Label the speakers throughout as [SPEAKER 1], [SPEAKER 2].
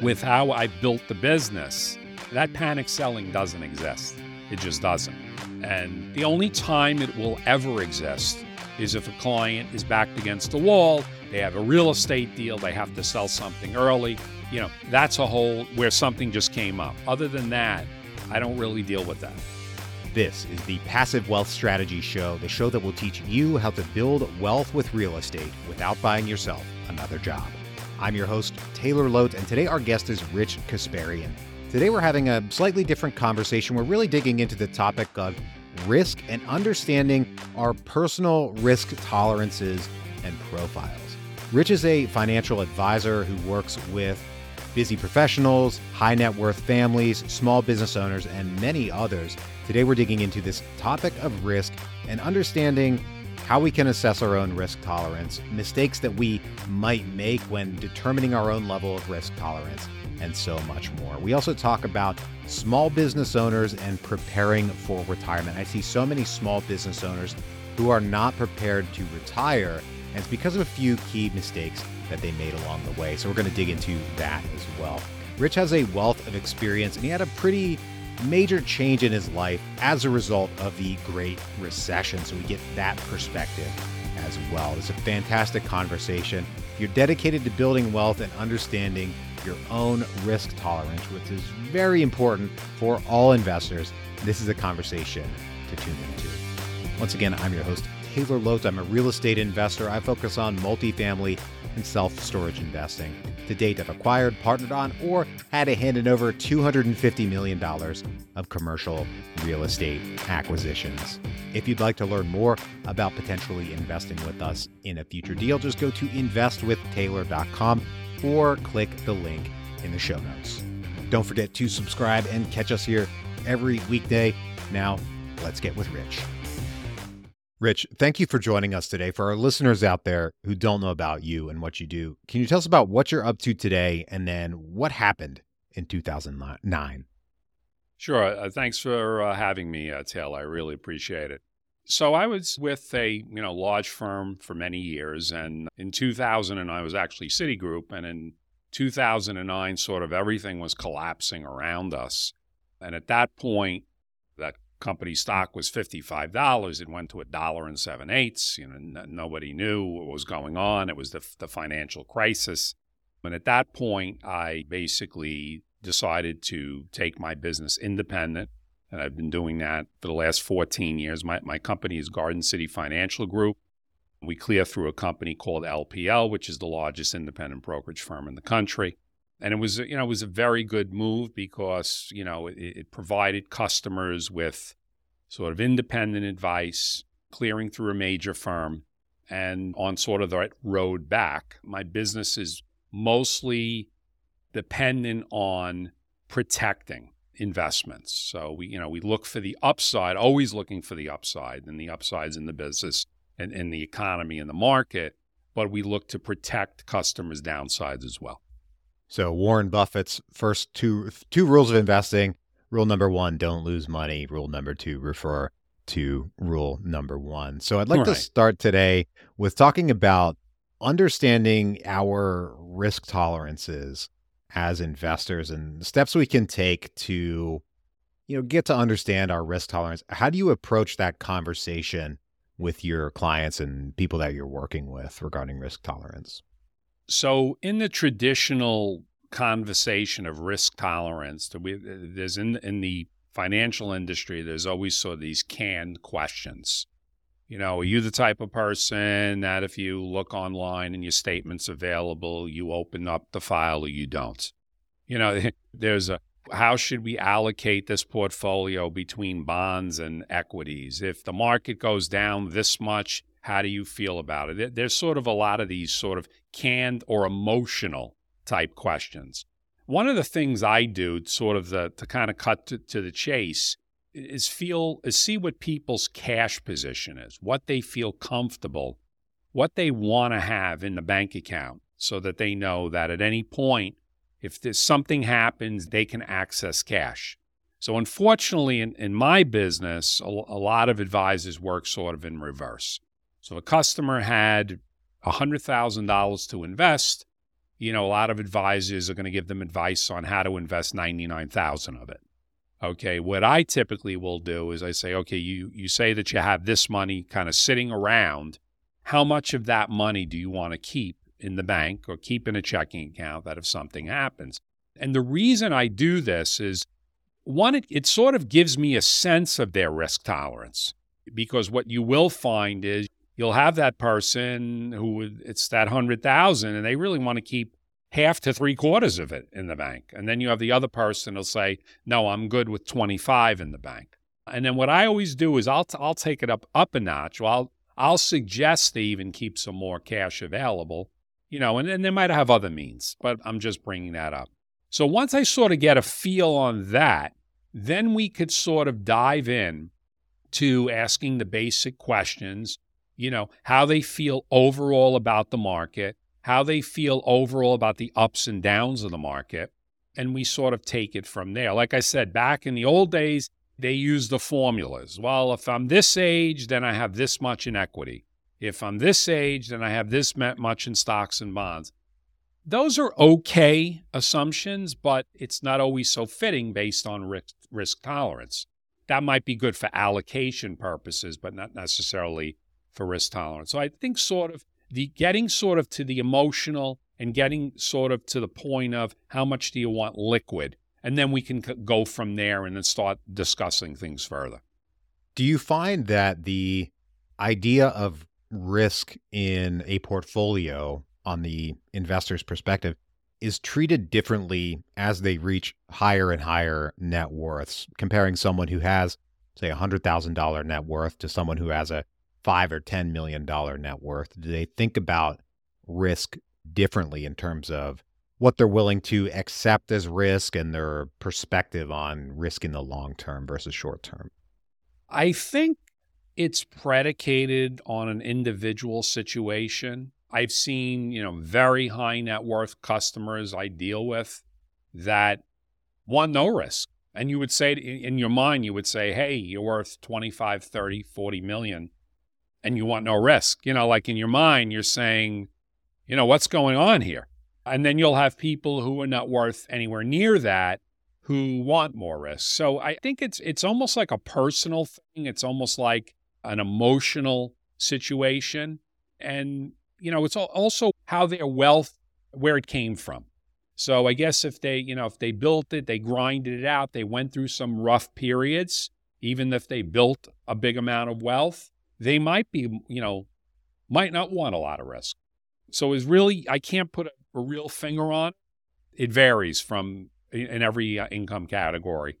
[SPEAKER 1] with how I built the business, that panic selling doesn't exist. It just doesn't. And the only time it will ever exist is if a client is backed against the wall, they have a real estate deal, they have to sell something early. You know, that's a whole where something just came up. Other than that, I don't really deal with that.
[SPEAKER 2] This is the Passive Wealth Strategy Show, the show that will teach you how to build wealth with real estate without buying yourself another job. I'm your host, Taylor Loht, and today our guest is Rich Kasparian. Today we're having a slightly different conversation. We're really digging into the topic of risk and understanding our personal risk tolerances and profiles. Rich is a financial advisor who works with busy professionals, high net worth families, small business owners, and many others. Today we're digging into this topic of risk and understanding how we can assess our own risk tolerance, mistakes that we might make when determining our own level of risk tolerance, and so much more. We also talk about small business owners and preparing for retirement. I see so many small business owners who are not prepared to retire, and it's because of a few key mistakes that they made along the way. So we're going to dig into that as well. Rich has a wealth of experience, and he had a pretty major change in his life as a result of the Great Recession. So we get that perspective as well. It's a fantastic conversation. You're dedicated to building wealth and understanding your own risk tolerance, which is very important for all investors. This is a conversation to tune into. Once again, I'm your host, Taylor Loht. I'm a real estate investor. I focus on multifamily and self storage investing. To date, I've acquired, partnered on, or had a hand in over $250 million of commercial real estate acquisitions. If you'd like to learn more about potentially investing with us in a future deal, just go to investwithtaylor.com or click the link in the show notes. Don't forget to subscribe and catch us here every weekday. Now, let's get with Rich. Rich, thank you for joining us today. For our listeners out there who don't know about you and what you do, can you tell us about what you're up to today and then what happened in 2009?
[SPEAKER 1] Sure. Uh, thanks for uh, having me, uh, Taylor. I really appreciate it. So I was with a you know large firm for many years, and in 2000, and I was actually Citigroup, and in 2009, sort of everything was collapsing around us, and at that point, company stock was $55. It went to a dollar and seven eighths. You know, n- nobody knew what was going on. It was the, the financial crisis. And at that point, I basically decided to take my business independent. And I've been doing that for the last 14 years. My, my company is Garden City Financial Group. We clear through a company called LPL, which is the largest independent brokerage firm in the country. And it was, you know, it was a very good move because, you know, it, it provided customers with sort of independent advice, clearing through a major firm, and on sort of the road back. My business is mostly dependent on protecting investments. So we, you know, we look for the upside, always looking for the upside, and the upsides in the business and in the economy and the market, but we look to protect customers' downsides as well.
[SPEAKER 2] So Warren Buffett's first two two rules of investing. Rule number one, don't lose money. Rule number two, refer to rule number one. So I'd like right. to start today with talking about understanding our risk tolerances as investors and steps we can take to you know get to understand our risk tolerance. How do you approach that conversation with your clients and people that you're working with regarding risk tolerance?
[SPEAKER 1] So, in the traditional conversation of risk tolerance, uh, there's in in the financial industry, there's always sort of these canned questions. You know, are you the type of person that if you look online and your statement's available, you open up the file or you don't? You know, there's a how should we allocate this portfolio between bonds and equities? If the market goes down this much, how do you feel about it? There's sort of a lot of these sort of canned or emotional type questions. One of the things I do, sort of the, to kind of cut to, to the chase, is feel is see what people's cash position is, what they feel comfortable, what they want to have in the bank account, so that they know that at any point, if something happens, they can access cash. So unfortunately, in, in my business, a, a lot of advisors work sort of in reverse. So a customer had $100,000 to invest. you know, a lot of advisors are going to give them advice on how to invest 99,000 of it. Okay, what I typically will do is I say, okay, you you say that you have this money kind of sitting around. How much of that money do you want to keep in the bank or keep in a checking account that if something happens? And the reason I do this is one, it, it sort of gives me a sense of their risk tolerance because what you will find is you'll have that person who it's that hundred thousand and they really want to keep half to three quarters of it in the bank. And then you have the other person who'll say, no, I'm good with 25 in the bank. And then what I always do is I'll, t- I'll take it up, up a notch. Well, I'll, I'll suggest they even keep some more cash available, you know, and then they might have other means, but I'm just bringing that up. So once I sort of get a feel on that, then we could sort of dive in to asking the basic questions, you know, how they feel overall about the market, how they feel overall about the ups and downs of the market. And we sort of take it from there. Like I said, back in the old days, they used the formulas. Well, if I'm this age, then I have this much in equity. If I'm this age, then I have this much in stocks and bonds. Those are okay assumptions, but it's not always so fitting based on risk, risk tolerance. That might be good for allocation purposes, but not necessarily for risk tolerance. So I think sort of the getting sort of to the emotional and getting sort of to the point of how much do you want liquid? And then we can go from there and then start discussing things further.
[SPEAKER 2] Do you find that the idea of risk in a portfolio on the investor's perspective is treated differently as they reach higher and higher net worths? Comparing someone who has say a $100,000 net worth to someone who has a five or ten million dollar net worth? Do they think about risk differently in terms of what they're willing to accept as risk and their perspective on risk in the long term versus short term?
[SPEAKER 1] I think it's predicated on an individual situation. I've seen, you know, very high net worth customers I deal with that want no risk. And you would say in your mind, you would say, hey, you're worth 25, 30, 40 million and you want no risk. You know, like in your mind, you're saying, you know, what's going on here? And then you'll have people who are not worth anywhere near that who want more risk. So I think it's it's almost like a personal thing. It's almost like an emotional situation. And, you know, it's also how their wealth, where it came from. So I guess if they, you know, if they built it, they grinded it out, they went through some rough periods, even if they built a big amount of wealth, they might be, you know, might not want a lot of risk. So it's really, I can't put a, a real finger on. It varies from in every uh, income category.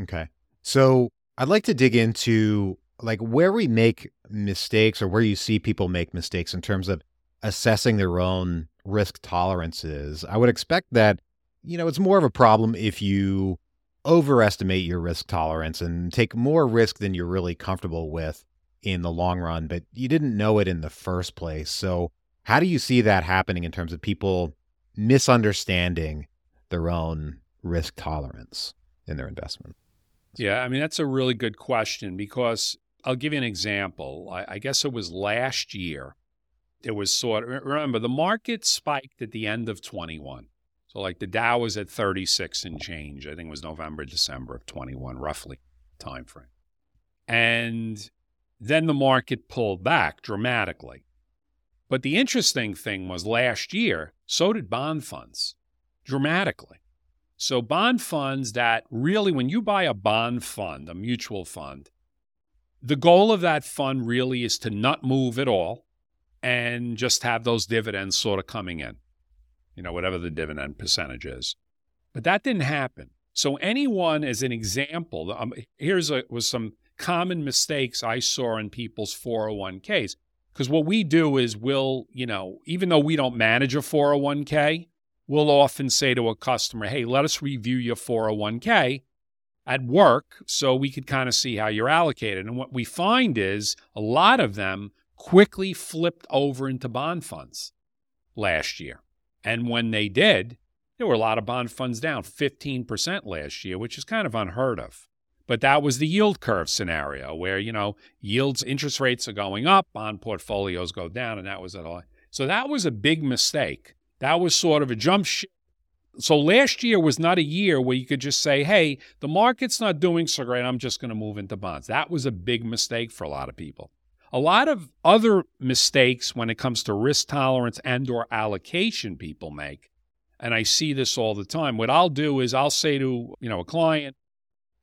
[SPEAKER 2] Okay. So I'd like to dig into like where we make mistakes or where you see people make mistakes in terms of assessing their own risk tolerances. I would expect that, you know, it's more of a problem if you overestimate your risk tolerance and take more risk than you're really comfortable with in the long run, but you didn't know it in the first place. So, how do you see that happening in terms of people misunderstanding their own risk tolerance in their investment?
[SPEAKER 1] Yeah, I mean, that's a really good question because I'll give you an example. I, I guess it was last year. It was sort of, remember, the market spiked at the end of 21. So, like the Dow was at 36 and change. I think it was November, December of 21, roughly time frame. And then the market pulled back dramatically. But the interesting thing was last year, so did bond funds dramatically. So, bond funds that really, when you buy a bond fund, a mutual fund, the goal of that fund really is to not move at all and just have those dividends sort of coming in, you know, whatever the dividend percentage is. But that didn't happen. So, anyone, as an example, um, here's a, was some common mistakes I saw in people's 401ks. Because what we do is we'll, you know, even though we don't manage a 401k, we'll often say to a customer, hey, let us review your 401k at work so we could kind of see how you're allocated. And what we find is a lot of them quickly flipped over into bond funds last year. And when they did, there were a lot of bond funds down 15% last year, which is kind of unheard of. But that was the yield curve scenario where, you know, yields, interest rates are going up, bond portfolios go down, and that was it all. So that was a big mistake. That was sort of a jump ship. So last year was not a year where you could just say, hey, the market's not doing so great. I'm just going to move into bonds. That was a big mistake for a lot of people. A lot of other mistakes when it comes to risk tolerance and or allocation people make, and I see this all the time. What I'll do is I'll say to, you know, a client,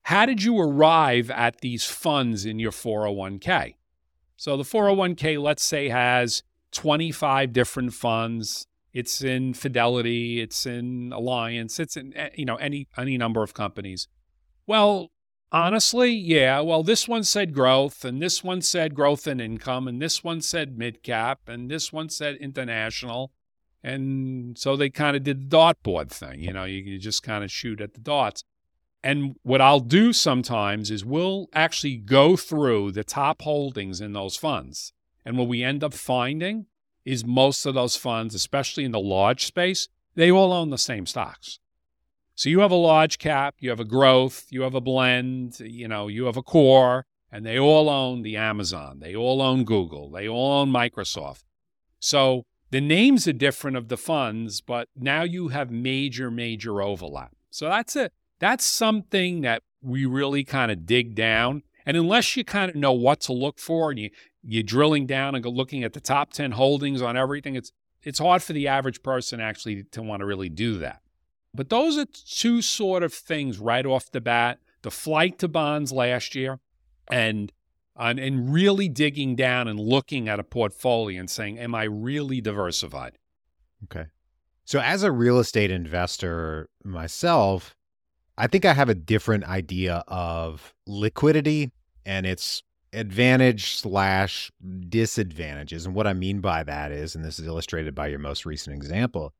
[SPEAKER 1] how did you arrive at these funds in your 401k? So the 401k, let's say, has 25 different funds. It's in Fidelity, it's in Alliance, it's in eh, you know any any number of companies. Well, honestly, yeah. Well, this one said growth, and this one said growth and income, and this one said mid cap, and this one said international. And so they kind of did the dartboard thing. You know, you, you just kind of shoot at the dots. And what I'll do sometimes is we'll actually go through the top holdings in those funds. And what we end up finding is most of those funds, especially in the large space, they all own the same stocks. So you have a large cap, you have a growth, you have a blend, you know, you have a core, and they all own the Amazon, they all own Google, they all own Microsoft. So the names are different of the funds, but now you have major, major overlap. So that's it that's something that we really kind of dig down. And unless you kind of know what to look for and you, you're drilling down and looking at the top 10 holdings on everything, it's, it's hard for the average person actually to want to really do that. But those are two sort of things right off the bat the flight to bonds last year and and, and really digging down and looking at a portfolio and saying, Am I really diversified?
[SPEAKER 2] Okay. So, as a real estate investor myself, I think I have a different idea of liquidity and its advantage slash disadvantages. And what I mean by that is, and this is illustrated by your most recent example,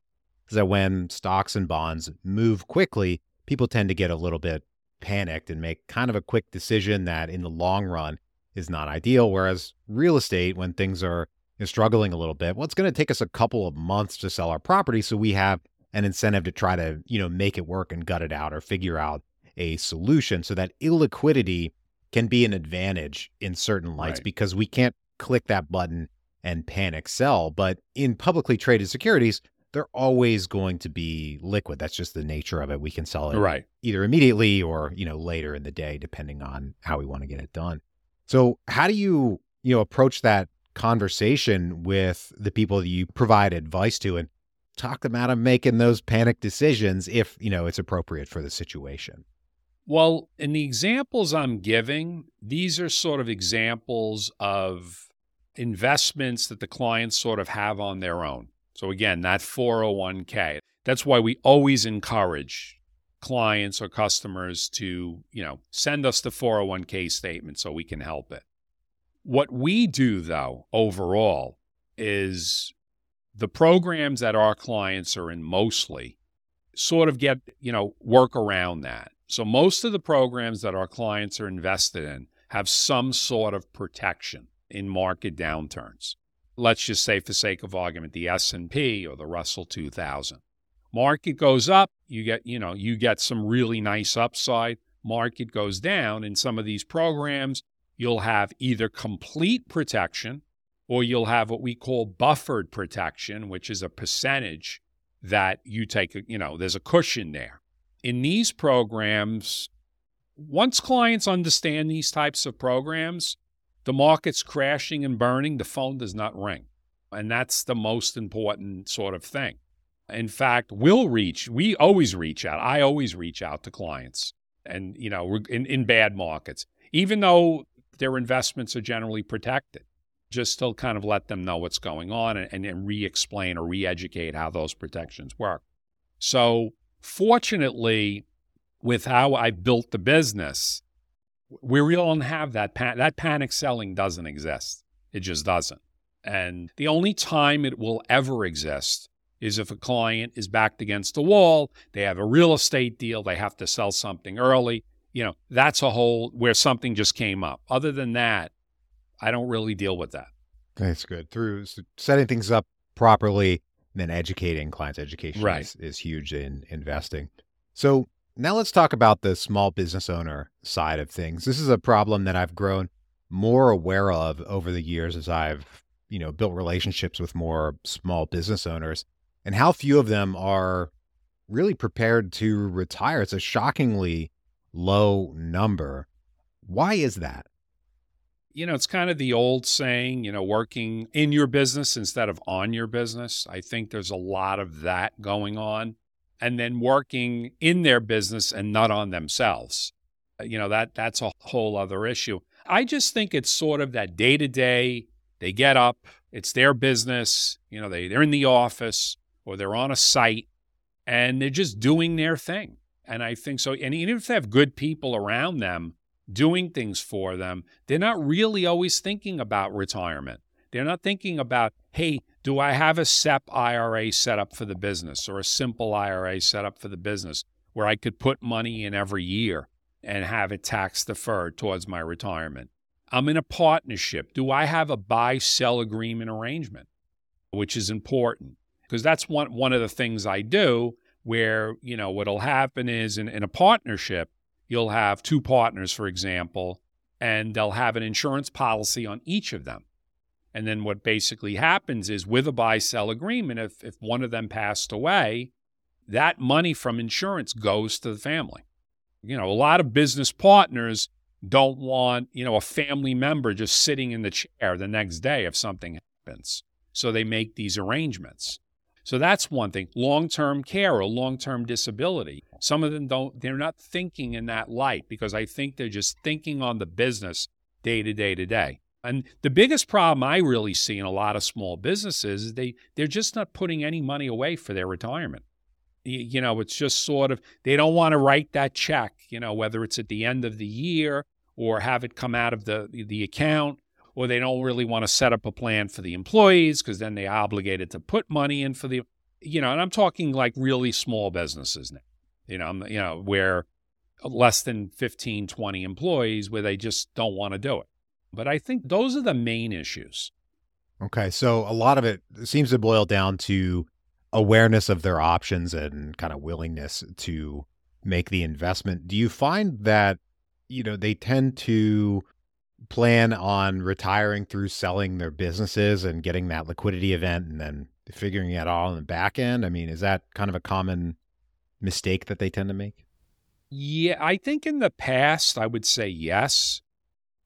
[SPEAKER 2] is that when stocks and bonds move quickly, people tend to get a little bit panicked and make kind of a quick decision that in the long run is not ideal. Whereas real estate, when things are struggling a little bit, well, it's going to take us a couple of months to sell our property. So we have an incentive to try to, you know, make it work and gut it out or figure out a solution so that illiquidity can be an advantage in certain lights right. because we can't click that button and panic sell. But in publicly traded securities, they're always going to be liquid. That's just the nature of it. We can sell it
[SPEAKER 1] right.
[SPEAKER 2] either immediately or, you know, later in the day, depending on how we want to get it done. So how do you, you know, approach that conversation with the people that you provide advice to? And talk them out of making those panic decisions if, you know, it's appropriate for the situation.
[SPEAKER 1] Well, in the examples I'm giving, these are sort of examples of investments that the clients sort of have on their own. So again, that 401k. That's why we always encourage clients or customers to, you know, send us the 401k statement so we can help it. What we do though overall is the programs that our clients are in mostly sort of get, you know, work around that. So most of the programs that our clients are invested in have some sort of protection in market downturns. Let's just say for sake of argument the S&P or the Russell 2000. Market goes up, you get, you know, you get some really nice upside. Market goes down in some of these programs, you'll have either complete protection or you'll have what we call buffered protection, which is a percentage that you take, you know, there's a cushion there. In these programs, once clients understand these types of programs, the market's crashing and burning, the phone does not ring. And that's the most important sort of thing. In fact, we'll reach, we always reach out. I always reach out to clients and, you know, in, in bad markets, even though their investments are generally protected just to kind of let them know what's going on and, and re explain or re educate how those protections work. So, fortunately, with how I built the business, we really don't have that. Pan- that panic selling doesn't exist. It just doesn't. And the only time it will ever exist is if a client is backed against a wall, they have a real estate deal, they have to sell something early. You know, that's a whole where something just came up. Other than that, I don't really deal with that.
[SPEAKER 2] That's good. Through setting things up properly, then educating clients' education
[SPEAKER 1] right.
[SPEAKER 2] is, is huge in investing. So now let's talk about the small business owner side of things. This is a problem that I've grown more aware of over the years as I've, you know, built relationships with more small business owners. and how few of them are really prepared to retire. It's a shockingly low number. Why is that?
[SPEAKER 1] You know, it's kind of the old saying, you know, working in your business instead of on your business. I think there's a lot of that going on. And then working in their business and not on themselves. Uh, you know, that that's a whole other issue. I just think it's sort of that day to day, they get up, it's their business, you know, they, they're in the office or they're on a site and they're just doing their thing. And I think so. And even if they have good people around them, doing things for them, they're not really always thinking about retirement. They're not thinking about, hey, do I have a SEP IRA set up for the business or a simple IRA set up for the business where I could put money in every year and have it tax deferred towards my retirement? I'm in a partnership. Do I have a buy sell agreement arrangement, which is important? Because that's one, one of the things I do where, you know, what'll happen is in, in a partnership, you'll have two partners, for example, and they'll have an insurance policy on each of them. And then what basically happens is with a buy sell agreement, if, if one of them passed away, that money from insurance goes to the family. You know, a lot of business partners don't want, you know, a family member just sitting in the chair the next day if something happens. So they make these arrangements. So that's one thing. Long term care or long term disability. Some of them don't, they're not thinking in that light because I think they're just thinking on the business day to day to day. And the biggest problem I really see in a lot of small businesses is they, they're just not putting any money away for their retirement. You know, it's just sort of, they don't want to write that check, you know, whether it's at the end of the year or have it come out of the, the account or they don't really want to set up a plan for the employees because then they are obligated to put money in for the you know and i'm talking like really small businesses now. You know you know where less than 15 20 employees where they just don't want to do it. But i think those are the main issues.
[SPEAKER 2] Okay so a lot of it seems to boil down to awareness of their options and kind of willingness to make the investment. Do you find that you know they tend to plan on retiring through selling their businesses and getting that liquidity event and then figuring it all in the back end? I mean, is that kind of a common mistake that they tend to make?
[SPEAKER 1] Yeah, I think in the past, I would say yes.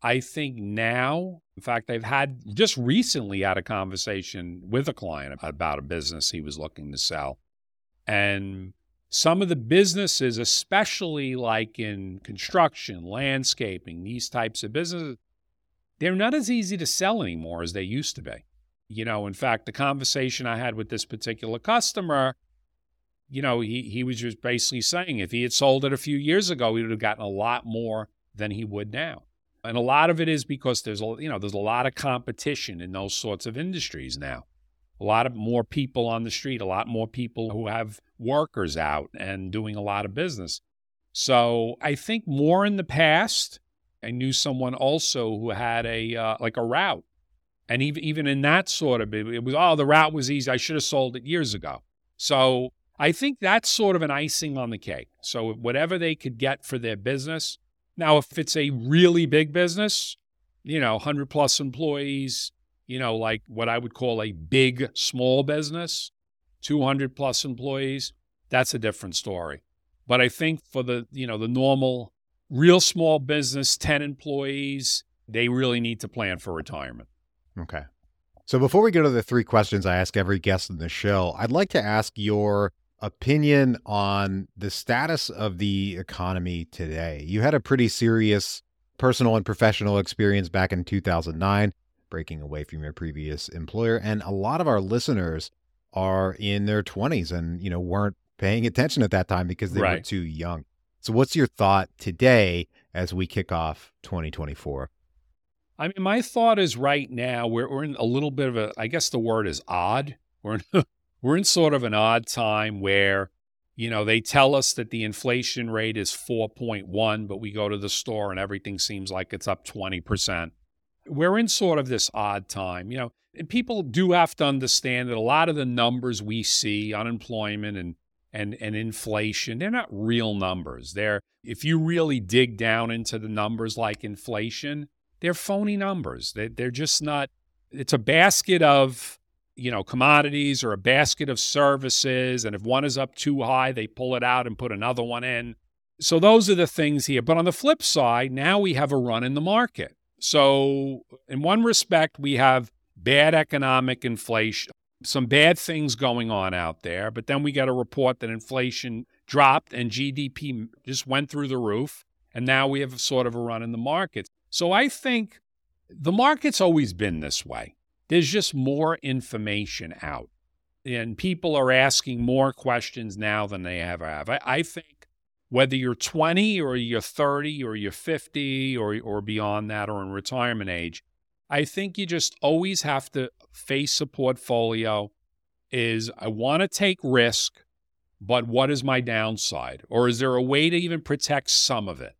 [SPEAKER 1] I think now, in fact, I've had just recently had a conversation with a client about a business he was looking to sell. And some of the businesses, especially like in construction, landscaping, these types of businesses, they're not as easy to sell anymore as they used to be. You know, in fact, the conversation I had with this particular customer, you know, he, he was just basically saying if he had sold it a few years ago, he would have gotten a lot more than he would now. And a lot of it is because there's a you know there's a lot of competition in those sorts of industries now a lot of more people on the street, a lot more people who have workers out and doing a lot of business. So I think more in the past, I knew someone also who had a uh, like a route, and even even in that sort of it was oh the route was easy. I should have sold it years ago. So I think that's sort of an icing on the cake. So whatever they could get for their business. Now, if it's a really big business, you know, hundred plus employees, you know, like what I would call a big small business, 200 plus employees, that's a different story. But I think for the, you know, the normal real small business, 10 employees, they really need to plan for retirement.
[SPEAKER 2] Okay. So before we go to the three questions I ask every guest in the show, I'd like to ask your opinion on the status of the economy today. You had a pretty serious personal and professional experience back in 2009 breaking away from your previous employer. And a lot of our listeners are in their 20s and, you know, weren't paying attention at that time because they right. were too young. So, what's your thought today as we kick off 2024?
[SPEAKER 1] I mean, my thought is right now we're, we're in a little bit of a, I guess the word is odd. We're in, we're in sort of an odd time where, you know, they tell us that the inflation rate is 4.1, but we go to the store and everything seems like it's up 20% we're in sort of this odd time, you know, and people do have to understand that a lot of the numbers we see, unemployment and and and inflation, they're not real numbers. They're if you really dig down into the numbers like inflation, they're phony numbers. They they're just not it's a basket of you know, commodities or a basket of services. And if one is up too high, they pull it out and put another one in. So those are the things here. But on the flip side, now we have a run in the market. So, in one respect, we have bad economic inflation, some bad things going on out there. But then we got a report that inflation dropped and GDP just went through the roof. And now we have a sort of a run in the markets. So, I think the market's always been this way. There's just more information out. And people are asking more questions now than they ever have. I, I think whether you're 20 or you're 30 or you're 50 or, or beyond that or in retirement age, I think you just always have to face a portfolio is I want to take risk, but what is my downside? Or is there a way to even protect some of it?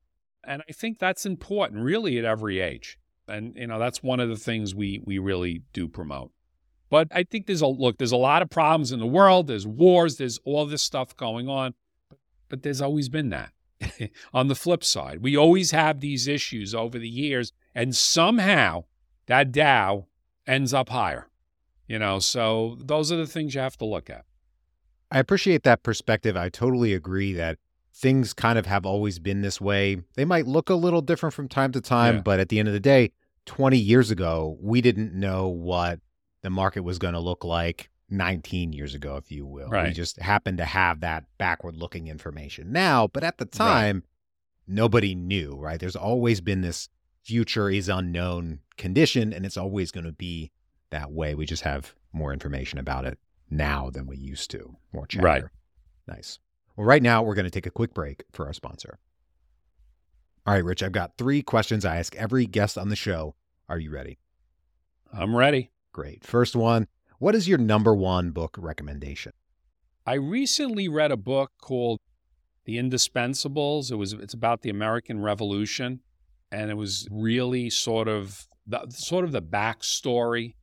[SPEAKER 1] And I think that's important really at every age. And you know, that's one of the things we we really do promote. But I think there's a look, there's a lot of problems in the world, there's wars, there's all this stuff going on. But, but there's always been that. On the flip side, we always have these issues over the years, and somehow that Dow ends up higher. You know, so those are the things you have to look at.
[SPEAKER 2] I appreciate that perspective. I totally agree that things kind of have always been this way. They might look a little different from time to time, yeah. but at the end of the day, 20 years ago, we didn't know what the market was going to look like 19 years ago, if you will.
[SPEAKER 1] Right.
[SPEAKER 2] We just happened to have that backward looking information now. But at the time, right. nobody knew, right? There's always been this future is unknown condition, and it's always going to be that way. We just have more information about it now than we used to, more chatter.
[SPEAKER 1] Right.
[SPEAKER 2] Nice. Well, right now, we're going to take a quick break for our sponsor. All right, Rich, I've got three questions I ask every guest on the show. Are you ready?
[SPEAKER 1] I'm ready.
[SPEAKER 2] Great. First one What is your number one book recommendation?
[SPEAKER 1] I recently read a book called The Indispensables. It was it's about the American Revolution, and it was really sort of the, sort of the backstory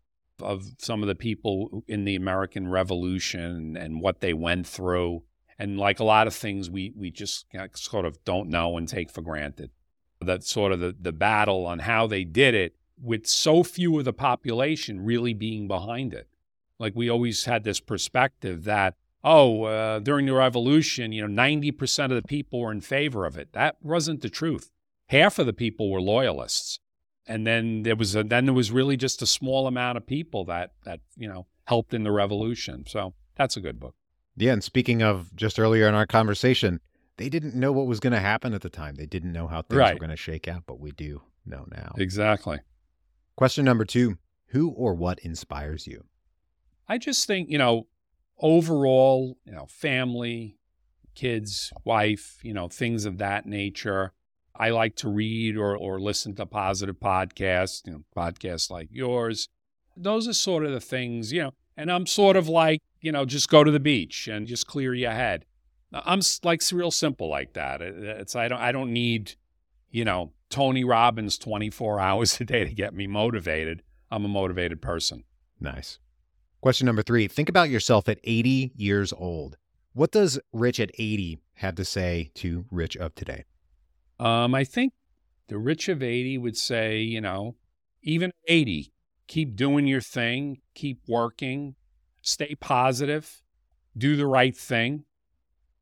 [SPEAKER 1] of some of the people in the American Revolution and what they went through. And like a lot of things we we just sort of don't know and take for granted. That sort of the, the battle on how they did it with so few of the population really being behind it. Like we always had this perspective that oh uh, during the revolution you know 90% of the people were in favor of it. That wasn't the truth half of the people were loyalists and then there was a, then there was really just a small amount of people that that you know helped in the revolution so that's a good book
[SPEAKER 2] yeah, and speaking of just earlier in our conversation, they didn't know what was going to happen at the time. They didn't know how things
[SPEAKER 1] right.
[SPEAKER 2] were going to shake out, but we do know now.
[SPEAKER 1] Exactly.
[SPEAKER 2] Question number two Who or what inspires you?
[SPEAKER 1] I just think, you know, overall, you know, family, kids, wife, you know, things of that nature. I like to read or, or listen to positive podcasts, you know, podcasts like yours. Those are sort of the things, you know, and I'm sort of like, you know, just go to the beach and just clear your head. Uh, I'm like real simple like that. It's I don't I don't need, you know, Tony Robbins 24 hours a day to get me motivated. I'm a motivated person.
[SPEAKER 2] Nice. Question number 3. Think about yourself at 80 years old. What does Rich at 80 have to say to Rich of today?
[SPEAKER 1] Um, I think the Rich of 80 would say, you know, even 80, keep doing your thing, keep working, stay positive, do the right thing.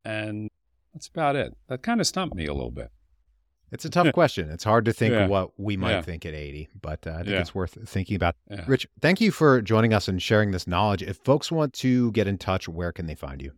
[SPEAKER 1] And that's about it. That kind of stumped me a little bit.
[SPEAKER 2] It's a tough question. It's hard to think yeah. what we might yeah. think at 80, but uh, I think yeah. it's worth thinking about. Rich, thank you for joining us and sharing this knowledge. If folks want to get in touch, where can they find you?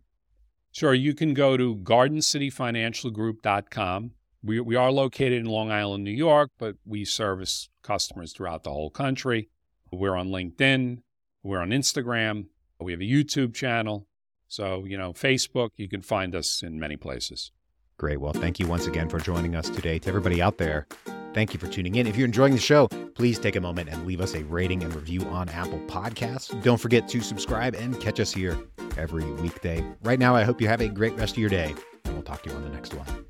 [SPEAKER 1] Sure. You can go to gardencityfinancialgroup.com. We, we are located in Long Island, New York, but we service customers throughout the whole country. We're on LinkedIn, we're on Instagram, we have a YouTube channel. So, you know, Facebook, you can find us in many places.
[SPEAKER 2] Great. Well, thank you once again for joining us today. To everybody out there, thank you for tuning in. If you're enjoying the show, please take a moment and leave us a rating and review on Apple Podcasts. Don't forget to subscribe and catch us here every weekday. Right now, I hope you have a great rest of your day, and we'll talk to you on the next one.